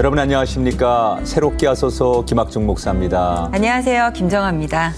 여러분 안녕하십니까. 새롭게 하소서 김학중 목사입니다. 안녕하세요. 김정아입니다.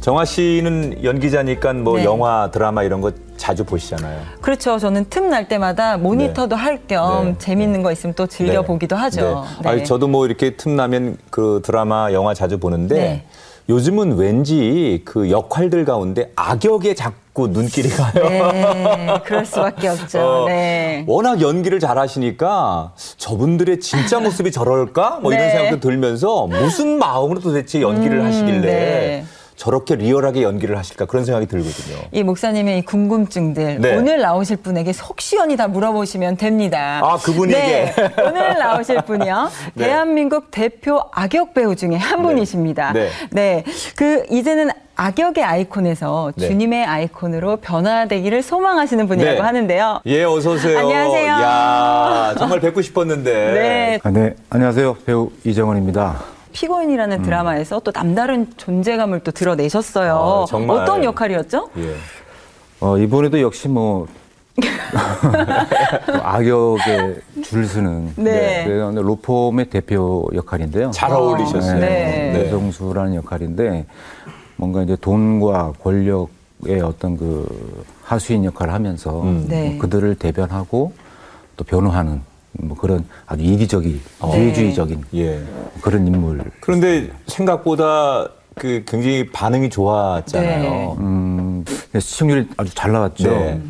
정아 씨는 연기자니까 뭐 네. 영화, 드라마 이런 거 자주 보시잖아요. 그렇죠. 저는 틈 날 때마다 모니터도 할겸 네. 재밌는 거 있으면 또 즐겨 보기도 하죠. 네. 아니, 저도 뭐 이렇게 틈 나면 그 드라마, 영화 자주 보는데 네. 요즘은 왠지 그 역할들 가운데 악역에 자꾸 눈길이 가요. 네, 그럴 수밖에 없죠. 어, 네. 워낙 연기를 잘하시니까 저분들의 진짜 모습이 저럴까? 뭐 이런 네. 생각도 들면서 무슨 마음으로 도대체 연기를 음, 하시길래 네. 저렇게 리얼하게 연기를 하실까 그런 생각이 들거든요. 이 목사님의 이 궁금증들 네. 오늘 나오실 분에게 속 시원히 다 물어보시면 됩니다. 아, 그분에게? 네, 오늘 나오실 분이요. 네. 대한민국 대표 악역 배우 중에 한 네. 분이십니다. 네. 네. 그 이제는 악역의 아이콘에서 네. 주님의 아이콘으로 변화되기를 소망하시는 분이라고 네. 하는데요. 예, 어서 오세요. 안녕하세요. 야, 정말 뵙고 싶었는데. 네. 아, 네, 안녕하세요. 배우 이정원입니다. 피고인이라는 드라마에서 또 남다른 존재감을 또 드러내셨어요. 아, 정말. 어떤 역할이었죠? 예. 어, 이번에도 역시 뭐 악역에 줄 서는 네. 로펌의 대표 역할인데요. 잘 어울리셨어요. 네. 네. 배정수라는 역할인데 뭔가 이제 돈과 권력의 어떤 그 하수인 역할을 하면서 음. 네. 뭐 그들을 대변하고 또 변호하는 뭐 그런 아주 이기적인 어. 기회주의적인 예. 그런 인물. 그런데 생각보다 그 굉장히 반응이 좋았잖아요. 네. 음, 시청률이 아주 잘 나왔죠. 네.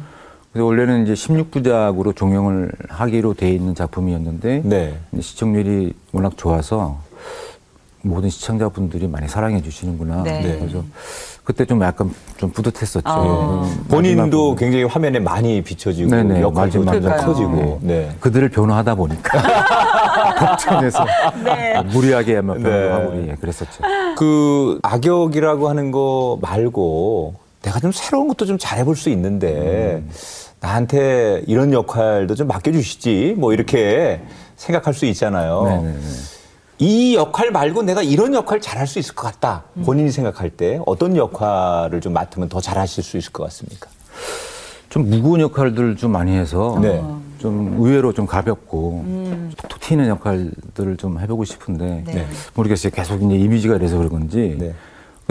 그래서 원래는 이제 16부작으로 종영을 하기로 돼 있는 작품이었는데 네. 시청률이 워낙 좋아서 모든 시청자분들이 많이 사랑해 주시는구나. 네. 그래서 그때 좀 약간 좀 뿌듯했었죠. 아. 음, 본인도 굉장히 화면에 많이 비춰지고 네네, 역할도 마지막에. 좀 커지고. 네. 네. 그들을 변호하다 보니까 법정에서 네. 무리하게 아마 변호를 네. 하고 예, 그랬었죠. 그 악역이라고 하는 거 말고 내가 좀 새로운 것도 좀 잘해볼 수 있는데 나한테 이런 역할도 좀 맡겨주시지 뭐 이렇게 생각할 수 있잖아요. 네네네. 이 역할 말고 내가 이런 역할 잘할 수 있을 것 같다. 본인이 생각할 때 어떤 역할을 좀 맡으면 더 잘하실 수 있을 것 같습니까? 좀 무거운 역할들을 좀 많이 해서 네. 좀 의외로 좀 가볍고 톡톡 튀는 역할들을 좀 해보고 싶은데 네. 모르겠어요. 계속 이제 이미지가 이래서 그런 건지. 네.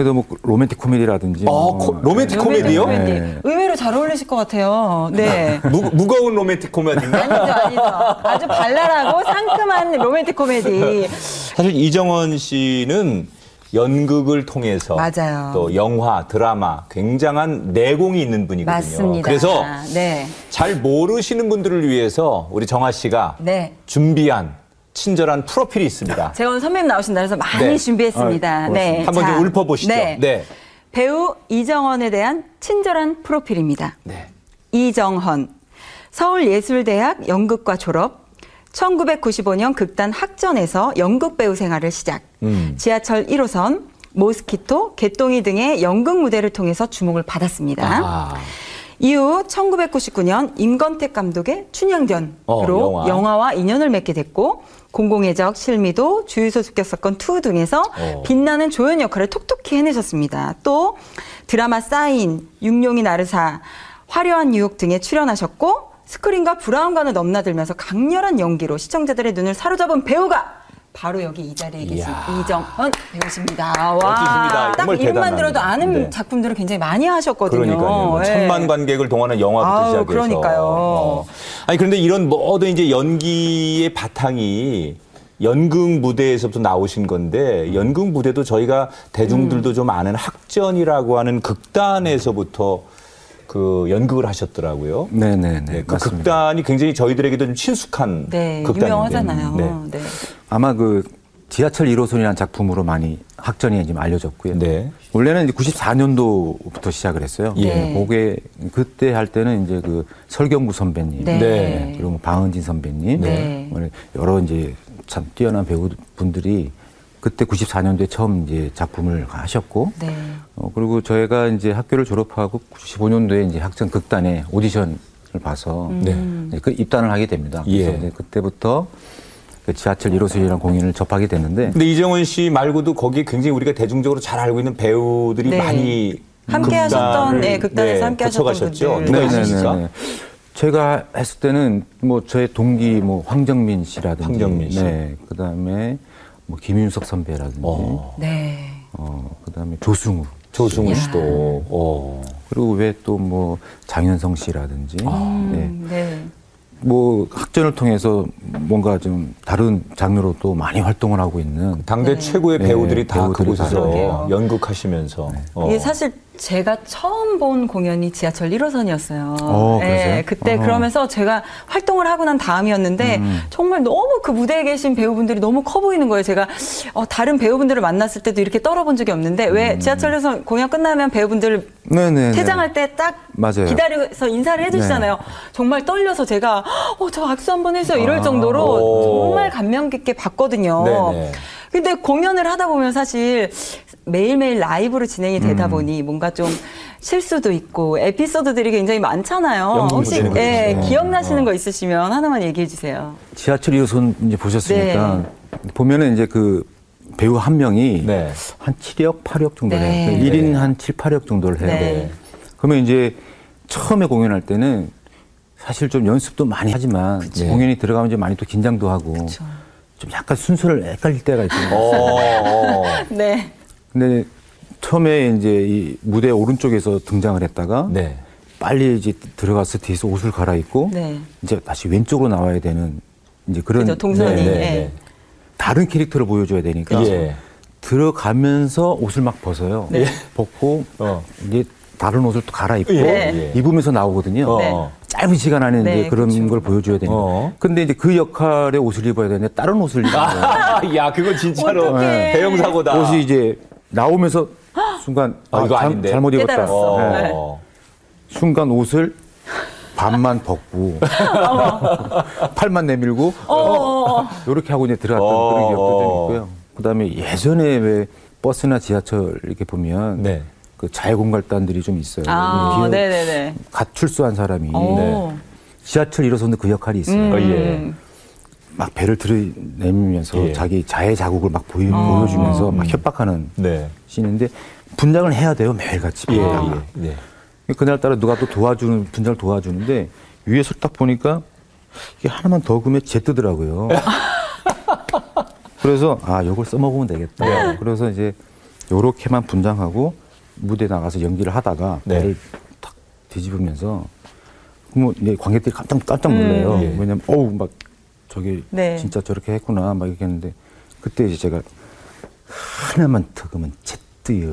그래도 뭐 로맨틱 코미디라든지. 어, 뭐 코- 로맨틱 로맨틱 코미디요? 코미디. 네. 의외로 잘 어울리실 것 같아요. 네. 무, 무거운 로맨틱 코미디인가? 아니죠, 아니죠. 아주 발랄하고 상큼한 로맨틱 코미디. 사실 이정헌 씨는 연극을 통해서 맞아요. 또 영화, 드라마 굉장한 내공이 있는 분이거든요. 맞습니다. 그래서 네. 잘 모르시는 분들을 위해서 우리 정아 씨가 네. 준비한 친절한 프로필이 있습니다. 오늘 선배님 나오신다 해서 많이 네. 준비했습니다. 아, 네. 한번 좀 자, 읊어보시죠. 네. 네. 배우 이정헌에 대한 친절한 프로필입니다. 네. 이정헌. 서울예술대학 연극과 졸업. 1995년 극단 학전에서 연극 배우 생활을 시작. 음. 지하철 1호선, 모스키토, 개똥이 등의 연극 무대를 통해서 주목을 받았습니다. 아, 이후 1999년 임건택 감독의 춘향전으로 어, 영화. 영화와 인연을 맺게 됐고 공공의 적, 실미도, 주유소 습격 사건 2 등에서 어. 빛나는 조연 역할을 톡톡히 해내셨습니다. 또 드라마 사인, 육룡이 나르사, 화려한 유혹 등에 출연하셨고 스크린과 브라운관을 넘나들면서 강렬한 연기로 시청자들의 눈을 사로잡은 배우가 바로 여기 이 자리에 계신. 이정헌 배우십니다. 멋지십니다. 딱 대단한. 들어도 아는 네. 작품들을 굉장히 많이 하셨거든요. 그러니까요. 예. 천만 관객을 동원한 영화부터 아우, 시작해서. 그러니까요. 어. 아니 그런데 이런 모든 이제 연기의 바탕이 연극 무대에서부터 나오신 건데 연극 무대도 저희가 대중들도 좀 아는 학전이라고 하는 극단에서부터 그 연극을 하셨더라고요. 네네네. 네, 그 맞습니다. 극단이 굉장히 저희들에게도 좀 친숙한 네, 극단인데. 유명하잖아요. 네. 네. 아마 그 지하철 1호선이라는 작품으로 많이 학전이 지금 알려졌고요. 네. 원래는 이제 94년도부터 시작을 했어요. 예. 네. 그게 그때 할 때는 이제 그 설경구 선배님, 네. 네. 그리고 뭐 방은진 선배님, 네. 뭐 여러 이제 참 뛰어난 배우분들이 그때 94년도에 처음 이제 작품을 하셨고, 네. 어, 그리고 저희가 이제 학교를 졸업하고 95년도에 이제 학전 극단에 오디션을 봐서 네. 이제 그 입단을 하게 됩니다. 그래서 예. 이제 그때부터 그 지하철 1호선이라는 공연을 접하게 됐는데 근데 이정원 씨 말고도 거기 굉장히 우리가 대중적으로 잘 알고 있는 배우들이 네. 많이 함께 하셨던, 네, 극단에서 함께 하셨던. 분들. 누가 네, 네, 있으실까? 제가 했을 때는 뭐 저의 동기 뭐 황정민 씨라든지 황정민 씨. 네. 그다음에 뭐 김윤석 선배라든지 어. 네. 어, 그다음에 조승우 조승우 야. 씨도. 어. 그리고 왜 또 뭐 장현성 씨라든지 아. 네. 음, 네. 뭐 학전을 통해서 뭔가 좀 다른 장르로 또 많이 활동을 하고 있는 당대 네. 최고의 네, 배우들이 다 배우들이 그곳에서 다. 연극하시면서. 어. 이게 사실 제가 처음 본 공연이 지하철 1호선이었어요. 어, 그러세요? 그때 어. 그러면서 제가 활동을 하고 난 다음이었는데 음. 정말 너무 그 무대에 계신 배우분들이 너무 커 보이는 거예요. 제가 어, 다른 배우분들을 만났을 때도 이렇게 떨어본 적이 없는데 왜 음. 지하철 1호선 공연 끝나면 배우분들 네네 퇴장할 때 딱. 기다려서 인사를 해주시잖아요. 정말 떨려서 제가 어, 저 악수 한번 해서 이럴 아. 정도로 오. 정말 감명 깊게 봤거든요. 네네. 근데 공연을 하다 보면 사실 매일매일 라이브로 진행이 되다 음. 보니 뭔가 좀 실수도 있고 에피소드들이 굉장히 많잖아요. 혹시 예, 그렇죠. 기억나시는 어. 거 있으시면 하나만 얘기해 주세요. 지하철 2호선 이제 보셨으니까 네. 보면은 이제 그 배우 한 명이 네. 한 7억, 8억 정도 네. 해요. 네. 1인 한 7, 8억 정도를 해요. 네. 그러면 이제 처음에 공연할 때는 사실 좀 연습도 많이 하지만 공연이 들어가면 이제 많이 또 긴장도 하고 그쵸. 좀 약간 순서를 헷갈릴 때가 있거든요. 어, 어. 네. 근데 처음에 이제 이 무대 오른쪽에서 등장을 했다가 네. 빨리 이제 들어가서 뒤에서 옷을 갈아입고 네. 이제 다시 왼쪽으로 나와야 되는 이제 그런 그죠, 동선이. 네, 네, 예. 네. 다른 캐릭터를 보여줘야 되니까 예. 들어가면서 옷을 막 벗어요. 네. 벗고 어. 이제 다른 옷을 또 갈아입고 예, 네. 예. 입으면서 나오거든요. 네. 어. 짧은 시간 안에 네, 이제 그런 그쵸. 걸 보여줘야 되니까. 어. 근데 이제 그 역할의 옷을 입어야 되는데 다른 옷을 입는. 아, 야, 그거 진짜로 어떡해. 대형 사고다. 옷이 이제 나오면서 순간 아, 이거 잘- 아닌데? 잘못 입었다. 깨달았어. 네. 어. 순간 옷을 반만 벗고 팔만 내밀고 어. 이렇게 하고 이제 들어갔던 어. 그런 기억도 좀 있고요. 그다음에 예전에 왜 버스나 지하철 이렇게 보면 네. 그 자해공갈단들이 좀 있어요. 아, 기억- 네네네. 갓 출소한 사람이 오. 지하철 1호선도 그 역할이 있어요. 음. 어, 예. 막 배를 들이내밀면서 예. 자기 자해 자국을 막 보여, 어. 보여주면서 막 협박하는 네. 씬인데 분장을 해야 돼요 매일같이. 예. 예. 네. 그날따라 누가 또 도와주는 분장을 도와주는데 위에서 딱 보니까 이게 하나만 더 그면 제 뜨더라고요. 그래서 아 요걸 써먹으면 되겠다. 네. 그래서 이제 요렇게만 분장하고 무대 에 나가서 연기를 하다가 네. 배를 탁 뒤집으면서 뭐 이제 관객들이 깜짝 깜짝 놀래요. 음. 예. 왜냐면 어우 막 저게 네. 진짜 저렇게 했구나 막 이렇게 했는데 그때 이제 제가 하나만 더 그면 제 뜨요.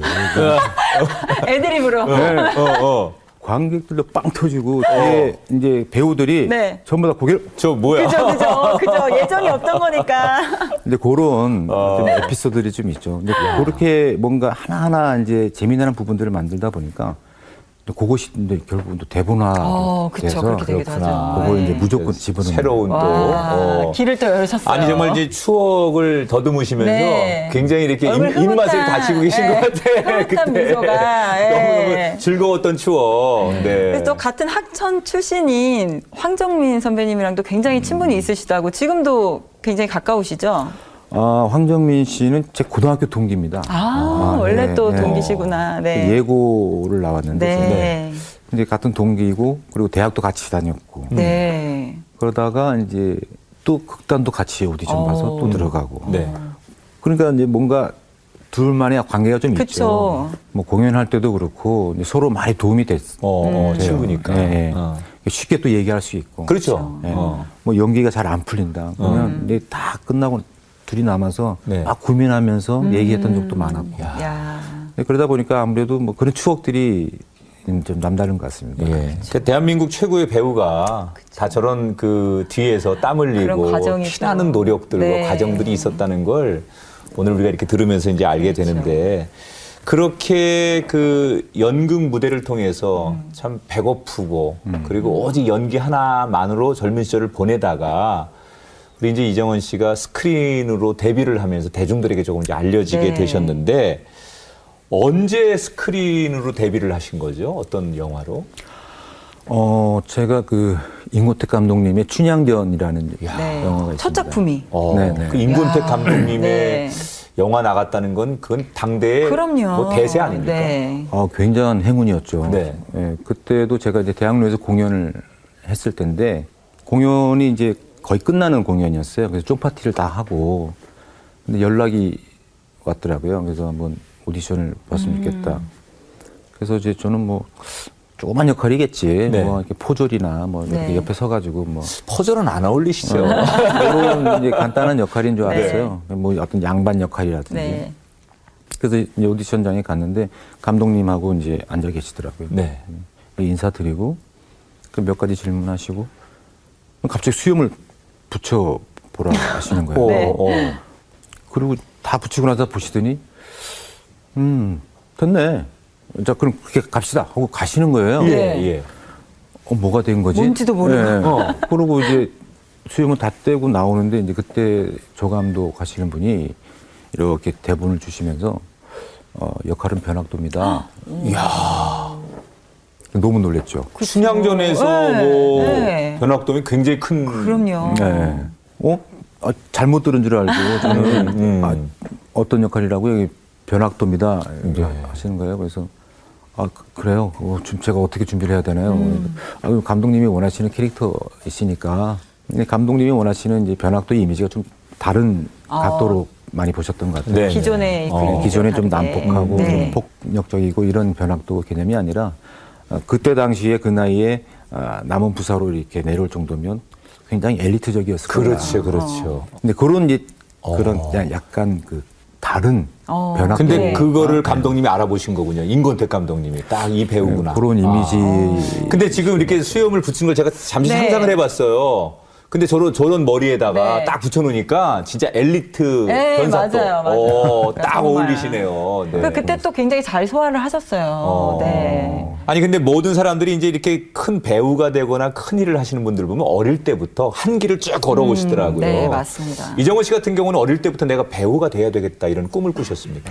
애드립으로. 네. 어, 어. 관객들도 빵 터지고 뒤에 이제 배우들이 네. 전부 다 고개를 저 뭐야? 그죠, 그죠, 그죠. 예정이 없던 거니까. 근데 그런 어. 좀 에피소드들이 좀 있죠. 근데 그렇게 뭔가 하나하나 이제 재미나는 부분들을 만들다 보니까 그것이 결국은 또 대본화 어. 돼서 하죠. 그걸 이제 네. 무조건 집어넣는 새로운 또. 와, 어. 길을 또 열으셨어요. 아니 정말 이제 추억을 더듬으시면서 네. 굉장히 이렇게 입, 입맛을 다지고 계신 예, 것 같아. 흐뭇한 미소가, 예. 너무너무 즐거웠던 추억. 네. 그래서 또 같은 학천 출신인 황정민 선배님이랑도 굉장히 친분이 있으시다고 지금도 굉장히 가까우시죠? 아, 황정민 씨는 제 고등학교 동기입니다. 아, 원래 네, 또 네. 동기시구나. 네. 예고를 나왔는데 네. 이제 같은 동기이고 그리고 대학도 같이 다녔고 네. 그러다가 이제 또 극단도 같이 오디션 봐서 어. 또 들어가고. 네. 그러니까 이제 뭔가 둘만의 관계가 좀 그쵸. 있죠. 뭐 공연할 때도 그렇고 이제 서로 많이 도움이 됐. 어, 어, 음. 친구니까. 예, 예. 어. 쉽게 또 얘기할 수 있고. 그렇죠. 예. 어. 뭐 연기가 잘 안 풀린다. 그러면 이제 다 끝나고 둘이 남아서 네. 막 고민하면서 얘기했던 적도 많았고. 야. 네, 그러다 보니까 아무래도 뭐 그런 추억들이 좀 남다른 것 같습니다. 예. 그 대한민국 최고의 배우가 다 저런 그 뒤에서 땀 흘리고 피나는 또. 노력들과 네. 과정들이 있었다는 걸 오늘 우리가 이렇게 들으면서 이제 알게 그렇죠. 되는데 그렇게 그 연극 무대를 통해서 음. 참 배고프고 그리고 오직 연기 하나만으로 젊은 시절을 보내다가 우리 이제 이정원 씨가 스크린으로 데뷔를 하면서 대중들에게 조금 이제 알려지게 네. 되셨는데 언제 스크린으로 데뷔를 하신 거죠? 어떤 영화로? 어, 제가 그 임고택 감독님의 춘향전이라는 네. 영화가 있습니다. 첫 작품이. 어, 네네. 그 임권택 야, 감독님의 네. 영화 나갔다는 건 그건 당대의 그럼요. 뭐 대세 아닙니까? 네. 어, 굉장한 행운이었죠. 네. 예, 그때도 제가 이제 대학로에서 공연을 했을 텐데 공연이 이제 거의 끝나는 공연이었어요. 그래서 쪽파티를 다 하고 근데 연락이 왔더라고요. 그래서 한번 오디션을 봤으면 좋겠다. 그래서 이제 저는 뭐 조그만 역할이겠지. 네. 뭐 이렇게 포졸이나 뭐 이렇게 네. 옆에 서가지고 뭐 퍼즐은 안 어울리시죠? 그런 이제 간단한 역할인 줄 네. 알았어요. 뭐 어떤 양반 역할이라든지. 네. 그래서 이제 오디션장에 갔는데 감독님하고 이제 앉아 계시더라고요. 네. 인사드리고 그 몇 가지 질문하시고 갑자기 수염을 붙여 보라 하시는 거예요. 어, 네. 어. 그리고 다 붙이고 나서 보시더니 음 됐네. 자 그럼 그렇게 갑시다 하고 가시는 거예요. 예, 네. 예. 어, 뭐가 된 거지? 뭔지도 모르고. 예. 어. 그러고 이제 수염을 다 떼고 나오는데 이제 그때 조감독 하시는 분이 이렇게 대본을 주시면서 어, 역할은 변학도입니다. 이야. 너무 놀랬죠. 순양전에서 네, 뭐 네. 변학도면 굉장히 큰 그럼요. 네. 어? 아, 잘못 들은 줄 알고 저는 음. 아, 어떤 역할이라고요? 여기 변학도입니다. 이제 네. 하시는 거예요. 그래서 아 그- 그래요. 어, 지금 제가 어떻게 준비를 해야 되나요? 아, 그럼 감독님이 원하시는 캐릭터이시니까 감독님이 원하시는 이제 변학도의 이미지가 좀 다른 아. 각도로 많이 보셨던 것 같아요. 네. 기존에 어. 그 기존에 좀 다르게. 난폭하고 네. 좀 폭력적이고 이런 변학도 개념이 아니라 어, 그때 당시에 그 나이에 아, 남은 부사로 이렇게 내려올 정도면 굉장히 엘리트적이었을 거다. 그렇죠, 그렇죠. 근데 그런 어. 그런 그냥 약간 그 다른 어. 변학. 근데 네. 그거를 감독님이 알아보신 거군요. 임권택 감독님이 딱 이 배우구나. 그런 이미지. 근데 지금 이렇게 수염을 붙인 걸 제가 잠시 네. 상상을 해봤어요. 근데 저런 저런 머리에다가 네. 딱 붙여놓으니까 진짜 엘리트 네, 변사또 맞아요, 맞아요. 어, 딱 정말. 어울리시네요. 네. 그 그때 또 굉장히 잘 소화를 하셨어요. 어. 네. 아니 근데 모든 사람들이 이제 이렇게 큰 배우가 되거나 큰 일을 하시는 분들 보면 어릴 때부터 한 길을 쭉 걸어오시더라고요. 음, 네, 맞습니다. 이정원 씨 같은 경우는 어릴 때부터 내가 배우가 돼야 되겠다 이런 꿈을 꾸셨습니까?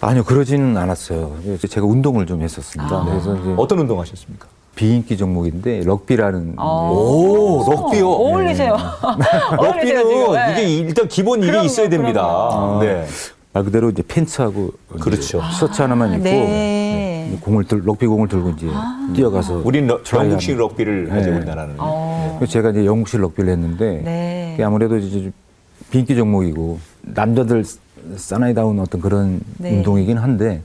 아니요 그러지는 않았어요. 제가 운동을 좀 했었습니다. 아. 그래서 이제 어떤 운동 하셨습니까? 비인기 종목인데 럭비라는 어. 오, 럭비요. 어울리세요. 어울리세요, 지금. 럭비는 네. 이게 일단 기본 일이 그럼요, 있어야 됩니다. 그럼요. 네. 말 그대로 이제 팬츠하고 이제 그렇죠. 셔츠 하나만 입고 네. 공을 들 럭비 공을 들고 이제 뛰어가서 우린 러-. 영국식 럭비를 하죠 네. 우리나라는. 어. 그래서 제가 이제 영국식 럭비를 했는데 네. 그게 아무래도 이제 비인기 종목이고 남자들 사나이다운 어떤 그런 네. 운동이긴 한데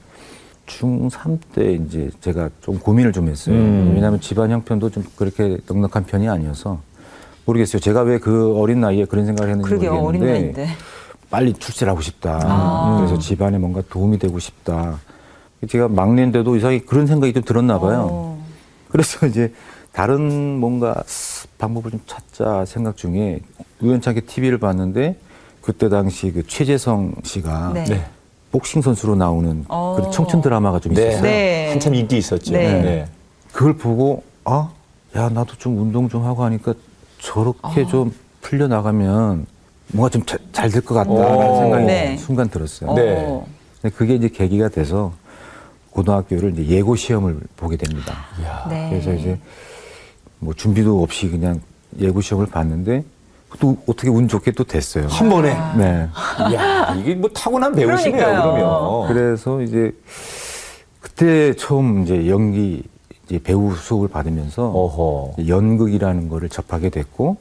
중3 때 이제 제가 좀 고민을 좀 했어요. 음. 왜냐하면 집안 형편도 좀 그렇게 넉넉한 편이 아니어서 모르겠어요. 제가 왜 그 어린 나이에 그런 생각을 했는지 모르겠는데 나이인데. 빨리 출세를 하고 싶다. 아. 그래서 집안에 뭔가 도움이 되고 싶다. 제가 막내인데도 이상하게 그런 생각이 좀 들었나 봐요. 어. 그래서 이제 다른 뭔가 방법을 좀 찾자 생각 중에 우연찮게 TV를 봤는데 그때 당시 그 최재성 씨가 네. 네. 복싱 선수로 나오는 어. 그런 청춘 드라마가 좀 네. 있었어요. 네. 한참 인기 있었죠. 네. 네. 그걸 보고 아, 야 나도 좀 운동 좀 하고 하니까 저렇게 어. 좀 풀려 나가면 뭔가 좀 잘 될 것 같다라는 오. 생각이 네. 순간 들었어요. 네. 어. 근데 그게 이제 계기가 돼서 고등학교를 이제 예고 시험을 보게 됩니다. 이야. 네. 그래서 이제 뭐 준비도 없이 그냥 예고 시험을 봤는데 또 어떻게 운 좋게 또 됐어요. 한 번에. 네. 이야, 이게 뭐 타고난 배우시네요, 그러니까요. 그러면. 그래서 이제 그때 처음 이제 연기 이제 배우 수업을 받으면서 어허. 연극이라는 거를 접하게 됐고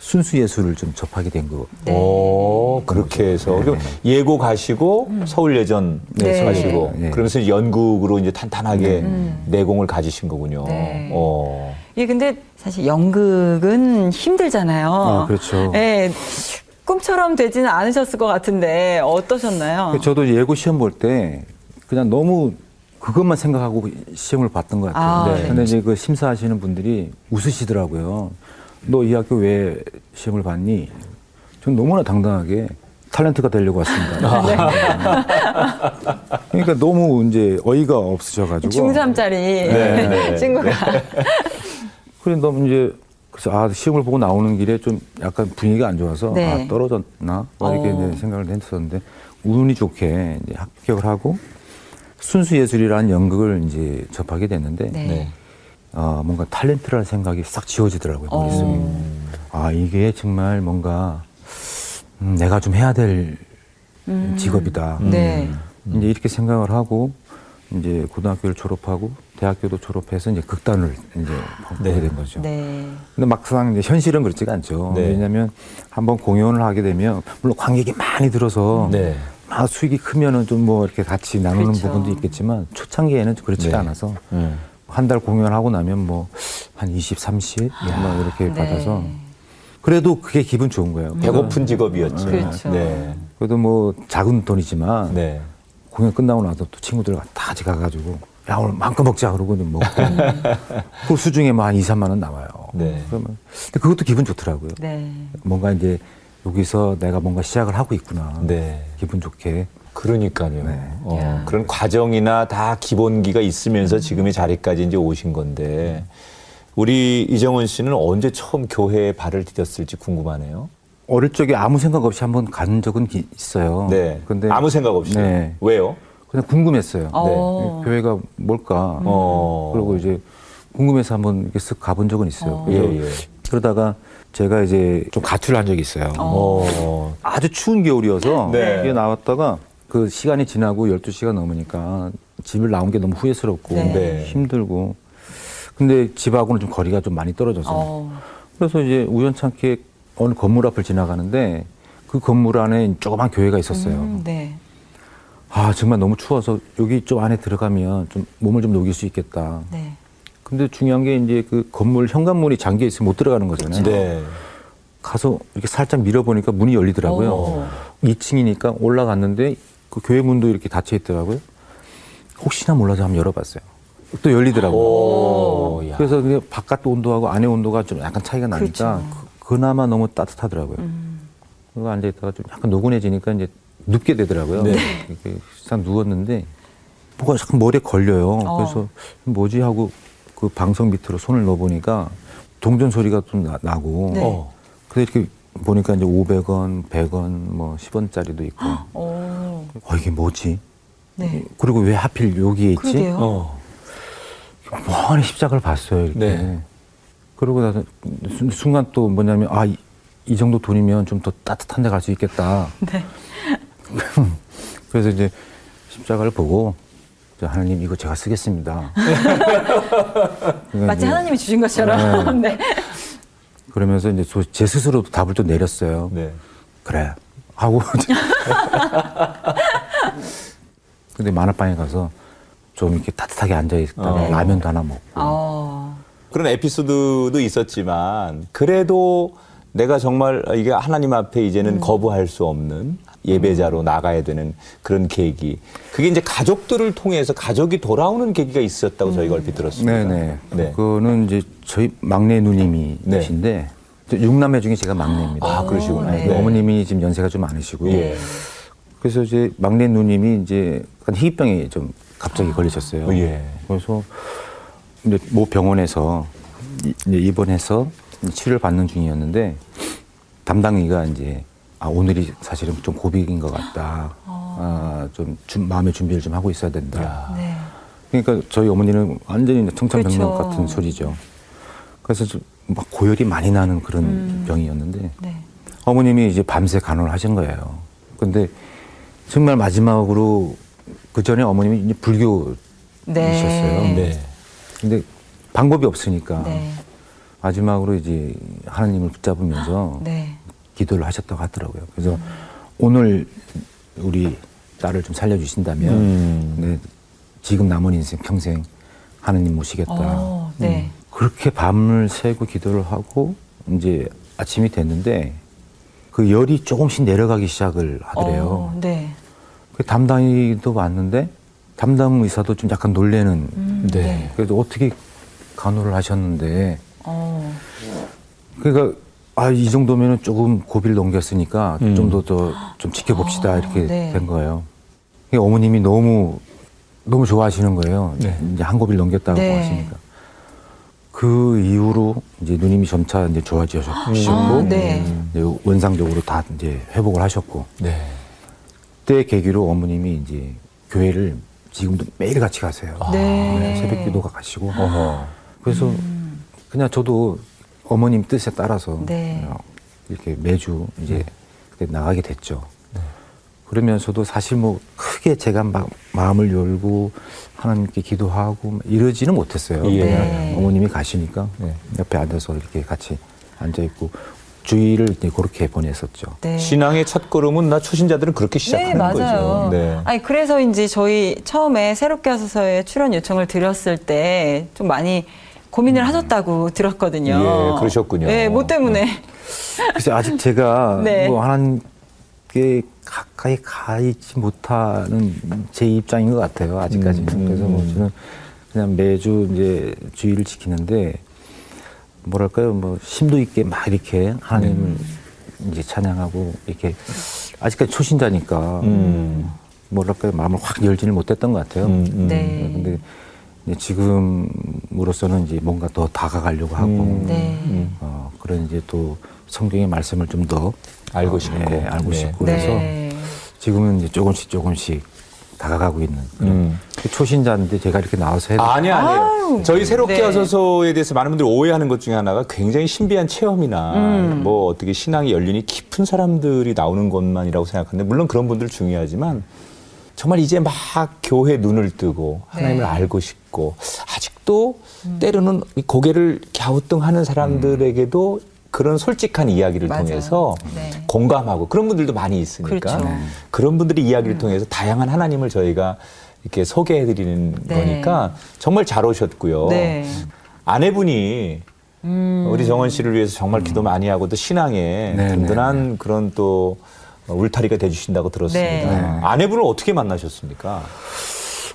순수 예술을 좀 접하게 된 거. 네. 오, 그렇게 해서. 네. 예고 가시고 서울 예전 네. 가시고 네. 그러면서 연극으로 이제 탄탄하게 내공을 가지신 거군요. 네. 어. 예, 근데 사실 연극은 힘들잖아요. 아, 그렇죠. 예. 꿈처럼 되지는 않으셨을 것 같은데 어떠셨나요? 저도 예고 시험 볼 때 그냥 너무 그것만 생각하고 시험을 봤던 것 같아요. 아, 네. 근데 이제 그 심사하시는 분들이 웃으시더라고요. 너 이 학교 왜 시험을 봤니? 전 너무나 당당하게 탤런트가 되려고 왔습니다. 그러니까 너무 이제 어이가 없으셔가지고. 중3짜리 네. 친구가. 너무 이제 그래서 아 시험을 보고 나오는 길에 좀 약간 분위기가 안 좋아서 네. 아 떨어졌나 막 이렇게 어. 이제 생각을 했었는데 운이 좋게 이제 합격을 하고 순수 예술이라는 연극을 이제 접하게 됐는데 네. 네. 아 뭔가 탤런트라는 생각이 싹 지워지더라고요 어. 머릿속에 아 이게 정말 뭔가 음, 내가 좀 해야 될 직업이다 네. 이제 이렇게 생각을 하고 이제 고등학교를 졸업하고 대학교도 졸업해서 이제 극단을 이제 보게 네. 된 거죠. 네. 근데 막상 이제 현실은 그렇지가 않죠. 네. 왜냐하면 한번 공연을 하게 되면 물론 관객이 많이 들어서 네. 막 수익이 크면은 좀 뭐 이렇게 같이 나누는 그렇죠. 부분도 있겠지만 초창기에는 그렇지가 네. 않아서 음. 한달 공연하고 나면 뭐 한 20, 30뭐 이렇게 네. 받아서 그래도 그게 기분 좋은 거예요. 배고픈 직업이었죠. 그렇죠. 네. 그래도 뭐 작은 돈이지만 네. 공연 끝나고 나서 또 친구들과 다 같이 가가지고 야 오늘 마음껏 먹자 그러고 좀 먹고 그 수중에 뭐 한 2, 3만 원 나와요. 네. 그러면 근데 그것도 기분 좋더라고요. 네. 뭔가 이제 여기서 내가 뭔가 시작을 하고 있구나. 네. 기분 좋게. 그러니까요. 네. 어, 야. 그런 과정이나 다 기본기가 있으면서 지금의 자리까지 이제 오신 건데 우리 이정원 씨는 언제 처음 교회에 발을 디뎠을지 궁금하네요. 어릴 적에 아무 생각 없이 한번 간 적은 기- 있어요. 네. 근데 아무 생각 없이. 네. 왜요? 그냥 궁금했어요. 어. 교회가 뭘까. 어. 그리고 이제 궁금해서 한번 이렇게 쓱 가본 적은 있어요. 그래서 예, 예. 그러다가 제가 이제 좀 가출을 한 적이 있어요. 어. 아주 추운 겨울이어서 네. 이게 나왔다가 그 시간이 지나고 12시가 넘으니까 집을 나온 게 너무 후회스럽고 네. 네. 힘들고 근데 집하고는 좀 거리가 좀 많이 떨어져서 어. 그래서 이제 우연찮게 어느 건물 앞을 지나가는데 그 건물 안에 조그만 교회가 있었어요. 음, 네. 아 정말 너무 추워서 여기 좀 안에 들어가면 좀 몸을 좀 녹일 수 있겠다. 네. 근데 중요한 게 이제 그 건물 현관문이 잠겨 있으면 못 들어가는 거잖아요. 네. 가서 이렇게 살짝 밀어보니까 문이 열리더라고요. 어. 2층이니까 올라갔는데 그 교회 문도 이렇게 닫혀 있더라고요. 혹시나 몰라서 한번 열어봤어요. 또 열리더라고요. 오, 야. 그래서 그냥 바깥 온도하고 안에 온도가 좀 약간 차이가 나니까 그렇죠. 그, 나마 너무 따뜻하더라고요. 음. 그거 앉아있다가 좀 약간 노곤해지니까 이제 눕게 되더라고요. 네. 이렇게 딱 누웠는데 뭐가 자꾸 머리에 걸려요. 어. 그래서 뭐지 하고 그 방석 밑으로 손을 넣어보니까 동전 소리가 좀 나, 고 네. 어. 그래서 이렇게 보니까 이제 500원, 100원, 뭐 10원짜리도 있고 오. 어 이게 뭐지? 네. 그리고 왜 하필 여기에 있지? 그러게요. 어. 멍하니 십자가를 봤어요. 이렇게. 네. 그러고 나서 순- 순간 또 뭐냐면 아, 이, 이 정도 돈이면 좀 더 따뜻한 데 갈 수 있겠다. 네. 그래서 이제 십자가를 보고 하나님 이거 제가 쓰겠습니다. 그러니까 마치 이제 하나님이 주신 것처럼. 네. 그러면서 이제 저- 제 스스로도 답을 또 내렸어요. 네. 그래 하고 근데 만화방에 가서 좀 이렇게 따뜻하게 앉아 있다가 어. 라면도 하나 먹고 어. 그런 에피소드도 있었지만 그래도 내가 정말 이게 하나님 앞에 이제는 음. 거부할 수 없는 예배자로 나가야 되는 그런 계기. 그게 이제 가족들을 통해서 가족이 돌아오는 계기가 있었다고 저희가 얼핏 들었습니다. 네네. 네. 그거는 이제 저희 막내 누님이신데 저 육남매 중에 제가 막내입니다. 아, 그러시구나. 네. 네. 어머님이 지금 연세가 좀 많으시고요. 예. 그래서 이제 막내 누님이 이제 희귀병에 좀 갑자기 걸리셨어요. 예. 그래서 이제 모 병원에서 입원해서 치료를 받는 중이었는데 담당의가 이제 아 오늘이 사실은 좀 고비인 것 같다. 아, 좀 준- 마음의 준비를 좀 하고 있어야 된다. 야. 네. 그러니까 저희 어머니는 완전히 청천벽력 그렇죠. 같은 소리죠. 그래서 좀막 고열이 많이 나는 그런 병이었는데 네. 어머님이 이제 밤새 간호를 하신 거예요. 근데 정말 마지막으로 그 전에 어머님이 이제 불교이셨어요. 네. 네. 근데 방법이 없으니까 네. 마지막으로 이제 하나님을 붙잡으면서 네. 기도를 하셨다고 하더라고요. 그래서 오늘 우리 딸을 좀 살려주신다면 음. 네, 지금 남은 인생 평생 하나님 모시겠다. 어, 네. 그렇게 밤을 새고 기도를 하고 이제 아침이 됐는데 그 열이 조금씩 내려가기 시작을 하더래요. 어, 네. 그 담당이도 왔는데 담당 의사도 좀 약간 놀래는. 음, 네. 네. 그래서 어떻게 간호를 하셨는데 어. 그러니까 아 이 정도면은 조금 고비를 넘겼으니까 음. 좀더 더 좀 지켜봅시다 아, 이렇게 네. 된 거예요. 어머님이 너무 너무 좋아하시는 거예요. 네. 이제 한 고비를 넘겼다고 네. 하시니까. 그 이후로 이제 누님이 점차 이제 좋아지셨고 아, 네. 이제 원상적으로 다 이제 회복을 하셨고 네. 그때 계기로 어머님이 이제 교회를 지금도 매일 같이 가세요. 네. 새벽 기도가 가시고 어허. 그래서 그냥 저도 어머님 뜻에 따라서 네. 어, 이렇게 매주 이제 그때 나가게 됐죠. 그러면서도 사실 뭐 크게 제가 막 마음을 열고 하나님께 기도하고 막 이러지는 못했어요. 예. 그냥 네. 어머님이 가시니까 네. 옆에 앉아서 이렇게 같이 앉아 있고 주의를 그렇게 보냈었죠. 네. 신앙의 첫 걸음은 나 초신자들은 그렇게 네, 시작하는 맞아요. 거죠. 네. 아니, 그래서 이제 저희 처음에 새롭게 하소서에 출연 요청을 드렸을 때 좀 많이 고민을 하셨다고 들었거든요. 음. 예, 그러셨군요. 네, 뭐 때문에. 글쎄 아직 제가 네. 뭐 하나님께 가까이 가 있지 못하는 제 입장인 것 같아요. 아직까지는. 음, 그래서 뭐 음. 저는 그냥 매주 이제 주의를 지키는데 뭐랄까요, 뭐 심도 있게 막 이렇게 하나님을 음. 이제 찬양하고 이렇게 아직까지 초신자니까 음. 뭐랄까요 마음을 확 열지는 못했던 것 같아요. 음, 음. 네. 근데 지금으로서는 이제 뭔가 더 다가가려고 하고 음. 네. 어, 그런 이제 또 성경의 말씀을 좀 더 알고 싶고. 네, 알고 네. 싶고 그래서 네. 지금은 이제 조금씩 조금씩 다가가고 있는 그런 음. 그 초신자인데 제가 이렇게 나와서 해도 아니 아니에요. 아유. 저희 새롭게 네. 하소서에 대해서 많은 분들이 오해하는 것 중에 하나가 굉장히 신비한 체험이나 음. 뭐 어떻게 신앙의 연륜이 깊은 사람들이 나오는 것만이라고 생각하는데 물론 그런 분들 중요하지만 정말 이제 막 교회 눈을 뜨고 하나님을 네. 알고 싶고 아직도 때로는 이 고개를 갸우뚱하는 사람들에게도 그런 솔직한 이야기를 맞아요. 통해서 네. 공감하고 그런 분들도 많이 있으니까 그렇죠. 그런 분들의 이야기를 통해서 다양한 하나님을 저희가 이렇게 소개해 드리는 네. 거니까 정말 잘 오셨고요. 네. 아내분이 음. 우리 정원 씨를 위해서 정말 기도 많이 하고 또 신앙에 네, 든든한 그런 또 울타리가 돼주신다고 들었습니다. 네. 아내분을 어떻게 만나셨습니까?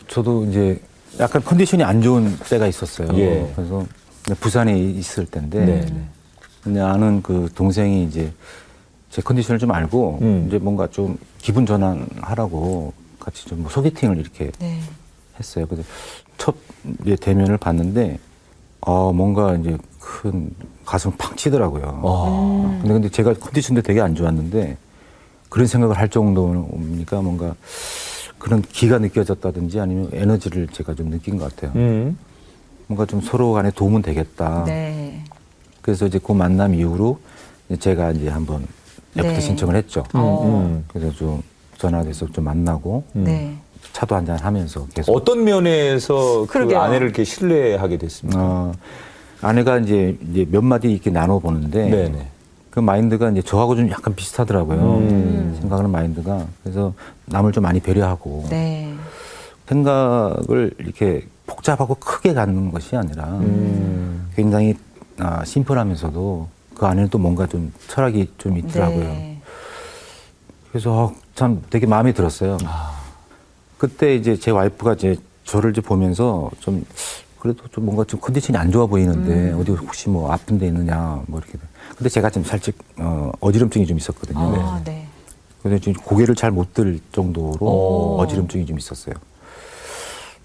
저도 이제 약간 컨디션이 안 좋은 때가 있었어요. 예. 그래서 부산에 있을 때인데 네, 네. 근데 아는 그 동생이 이제 제 컨디션을 좀 알고 음. 이제 뭔가 좀 기분 전환하라고 같이 좀 뭐 소개팅을 이렇게 네. 했어요. 그래서 첫 이제 대면을 봤는데 어 뭔가 이제 큰 가슴 팍 치더라고요. 어. 근데 근데 제가 컨디션도 되게 안 좋았는데 그런 생각을 할 정도니까 뭔가 그런 기가 느껴졌다든지 아니면 에너지를 제가 좀 느낀 것 같아요. 음. 뭔가 좀 서로 간에 도움은 되겠다. 네. 그래서 이제 그 만남 이후로 제가 이제 한번 FT 네. 신청을 했죠. 어. 음. 그래서 좀 전화돼서 좀 만나고 음. 네. 차도 한잔 하면서 계속 어떤 면에서 그 그러게요. 아내를 이렇게 신뢰하게 됐습니까? 어, 아내가 이제, 이제 몇 마디 이렇게 나눠 보는데 네네. 그 마인드가 이제 저하고 좀 약간 비슷하더라고요. 음. 생각하는 마인드가 그래서 남을 좀 많이 배려하고 네. 생각을 이렇게 복잡하고 크게 갖는 것이 아니라 음. 굉장히 아, 심플하면서도 그 안에는 또 뭔가 좀 철학이 좀 있더라고요. 네. 그래서 어, 참 되게 마음에 들었어요. 아. 그때 이제 제 와이프가 이제 저를 이제 보면서 좀 그래도 좀 뭔가 좀 컨디션이 안 좋아 보이는데 음. 어디 혹시 뭐 아픈 데 있느냐 뭐 이렇게. 근데 제가 좀 살짝 어, 어지럼증이 좀 있었거든요. 아, 네. 그래서 지금 고개를 잘 못 들 정도로 오. 어지럼증이 좀 있었어요.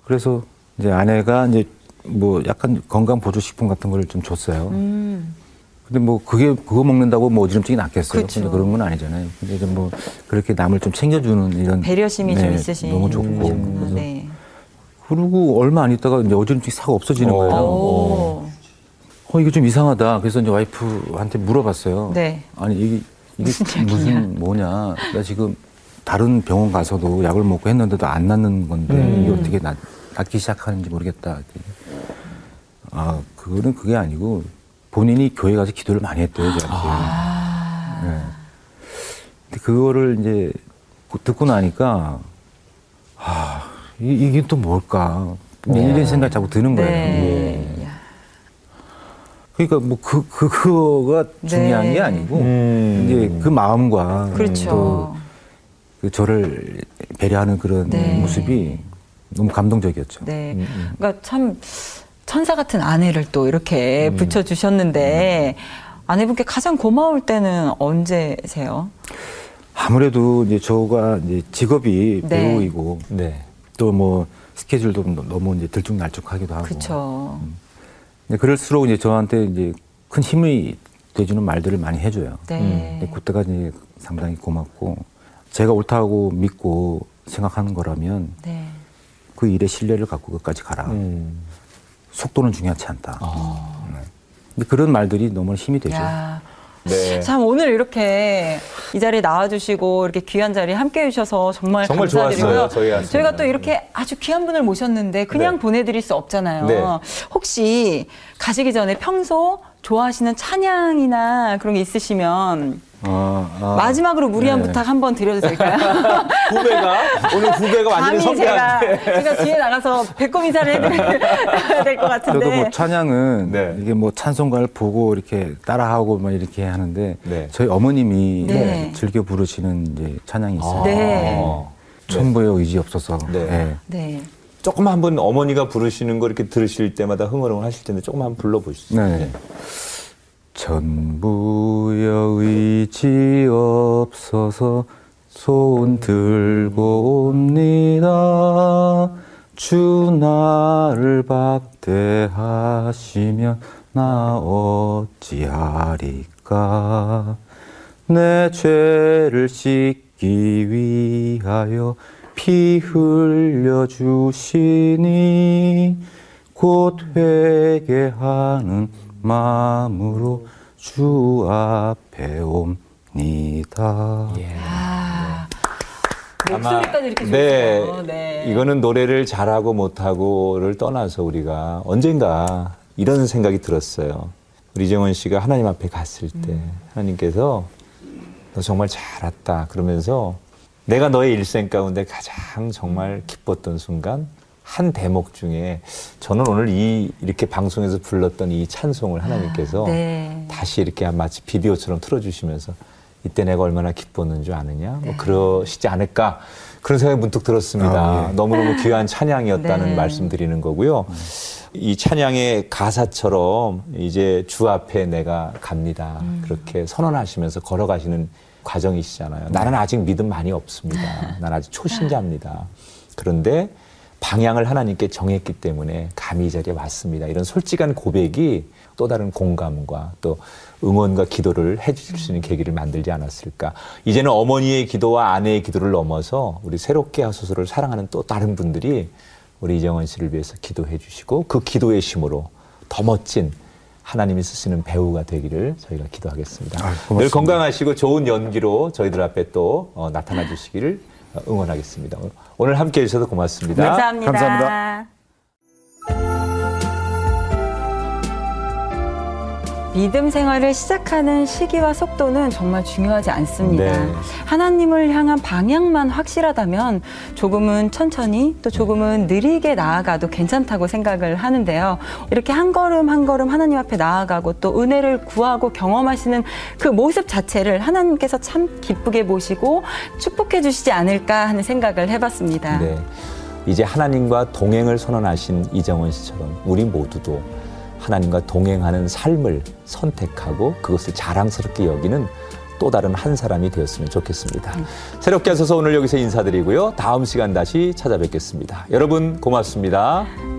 그래서 이제 아내가 이제 뭐 약간 건강 보조 식품 같은 걸 좀 줬어요. 음. 근데 뭐 그게 그거 먹는다고 뭐 어지럼증이 낫겠어요. 그쵸. 근데 그런 건 아니잖아요. 근데 이제 뭐 그렇게 남을 좀 챙겨주는 이런 배려심이 좀 네, 있으신 너무 좋고. 그래서 네. 그리고 얼마 안 있다가 이제 어지럼증이 싹 없어지는 어. 거예요. 오. 어 이거 좀 이상하다. 그래서 이제 와이프한테 물어봤어요. 네. 아니 이게 이게 무슨 무슨? 뭐냐? 나 지금 다른 병원 가서도 약을 먹고 했는데도 안 낫는 건데 음. 이게 어떻게 낫, 낫기 시작하는지 모르겠다. 아 그거는 그게 아니고 본인이 교회 가서 기도를 많이 했대요 저한테. 아. 네. 근데 그거를 이제 듣고 나니까 아 이, 이게 또 뭘까? 이런 생각이 자꾸 드는 거예요. 네. 야. 그러니까 뭐그그 그거가 중요한 네. 게 아니고 음. 이제 그 마음과 그렇죠. 또그 저를 배려하는 그런 네. 모습이 너무 감동적이었죠. 네. 음, 음. 그러니까 참 천사 같은 아내를 또 이렇게 음. 붙여 주셨는데 아내분께 가장 고마울 때는 언제세요? 아무래도 이제 저가 이제 직업이 네. 배우이고 네. 또뭐 스케줄도 너무 이제 들쭉날쭉하기도 하고. 그렇죠. 근데 그럴수록 이제 저한테 이제 큰 힘이 돼주는 말들을 많이 해줘요. 네. 근데 그때가 이제 상당히 고맙고 제가 옳다고 믿고 생각하는 거라면 네. 그 일에 신뢰를 갖고 끝까지 가라. 음. 속도는 중요하지 않다. 아. 근데 그런 말들이 너무 힘이 되죠. 야, 네. 참 오늘 이렇게 이 자리에 나와주시고 이렇게 귀한 자리에 함께 해 주셔서 정말, 정말 감사드리고요. 좋았어요, 저희한테는. 저희가 또 이렇게 아주 귀한 분을 모셨는데 그냥 네. 보내드릴 수 없잖아요. 네. 혹시 가시기 전에 평소 좋아하시는 찬양이나 그런 게 있으시면 아, 아. 마지막으로 무리한 네. 부탁 한번 드려도 될까요? 후배가 오늘 후배가 완전히 제가, 선배한테 제가 뒤에 나가서 배꼽 인사를 해드려야 될 것 같은데. 그래도 뭐 찬양은 네. 이게 뭐 찬송가를 보고 이렇게 따라하고 막 이렇게 하는데 네. 저희 어머님이 네. 즐겨 부르시는 이제 찬양이 있어요. 네. 어. 천부의 의지 없어서. 네. 네. 네. 조금 한번 어머니가 부르시는 거 이렇게 들으실 때마다 흥얼흥얼 하실 텐데 조금 한번 불러보시죠. 네. 천부여 의지 없어서 손 들고 옵니다. 주 나를 박대하시면 나 어찌하리까. 내 죄를 씻기 위하여 피 흘려 주시니 곧 회개하는 마음으로 주 앞에 옵니다. 아, 아마- 목소리까지 이렇게 네. 네. 이거는 노래를 잘하고 못하고를 떠나서 우리가 언젠가 이런 생각이 들었어요. 우리 이정원 씨가 하나님 앞에 갔을 때 음. 하나님께서 너 정말 잘 왔다 그러면서 내가 너의 일생 가운데 가장 정말 기뻤던 순간 한 대목 중에 저는 오늘 이 이렇게 방송에서 불렀던 이 찬송을 하나님께서 네. 다시 이렇게 마치 비디오처럼 틀어주시면서 이때 내가 얼마나 기뻤는 줄 아느냐 네. 뭐 그러시지 않을까 그런 생각이 문득 들었습니다. 아, 예. 너무너무 귀한 찬양이었다는 네. 말씀드리는 거고요. 이 찬양의 가사처럼 이제 주 앞에 내가 갑니다. 음. 그렇게 선언하시면서 걸어가시는 과정이시잖아요. 나는 아직 믿음 많이 없습니다. 나는 아직 초신자입니다. 그런데 방향을 하나님께 정했기 때문에 감히 이 자리에 왔습니다. 이런 솔직한 고백이 또 다른 공감과 또 응원과 기도를 해주실 수 있는 계기를 만들지 않았을까. 이제는 어머니의 기도와 아내의 기도를 넘어서 우리 새롭게 하소서를 사랑하는 또 다른 분들이 우리 이정원 씨를 위해서 기도해 주시고 그 기도의 힘으로 더 멋진 하나님이 쓰시는 배우가 되기를 저희가 기도하겠습니다. 아유, 고맙습니다. 늘 건강하시고 좋은 연기로 저희들 앞에 또 어, 나타나 주시기를 어, 응원하겠습니다. 오늘 함께 해주셔서 고맙습니다. 감사합니다. 감사합니다. 믿음 생활을 시작하는 시기와 속도는 정말 중요하지 않습니다. 네. 하나님을 향한 방향만 확실하다면 조금은 천천히 또 조금은 느리게 나아가도 괜찮다고 생각을 하는데요. 이렇게 한 걸음 한 걸음 하나님 앞에 나아가고 또 은혜를 구하고 경험하시는 그 모습 자체를 하나님께서 참 기쁘게 보시고 축복해 주시지 않을까 하는 생각을 해봤습니다. 네. 이제 하나님과 동행을 선언하신 이정원 씨처럼 우리 모두도 하나님과 동행하는 삶을 선택하고 그것을 자랑스럽게 여기는 또 다른 한 사람이 되었으면 좋겠습니다. 새롭게 하셔서 오늘 여기서 인사드리고요. 다음 시간 다시 찾아뵙겠습니다. 여러분 고맙습니다.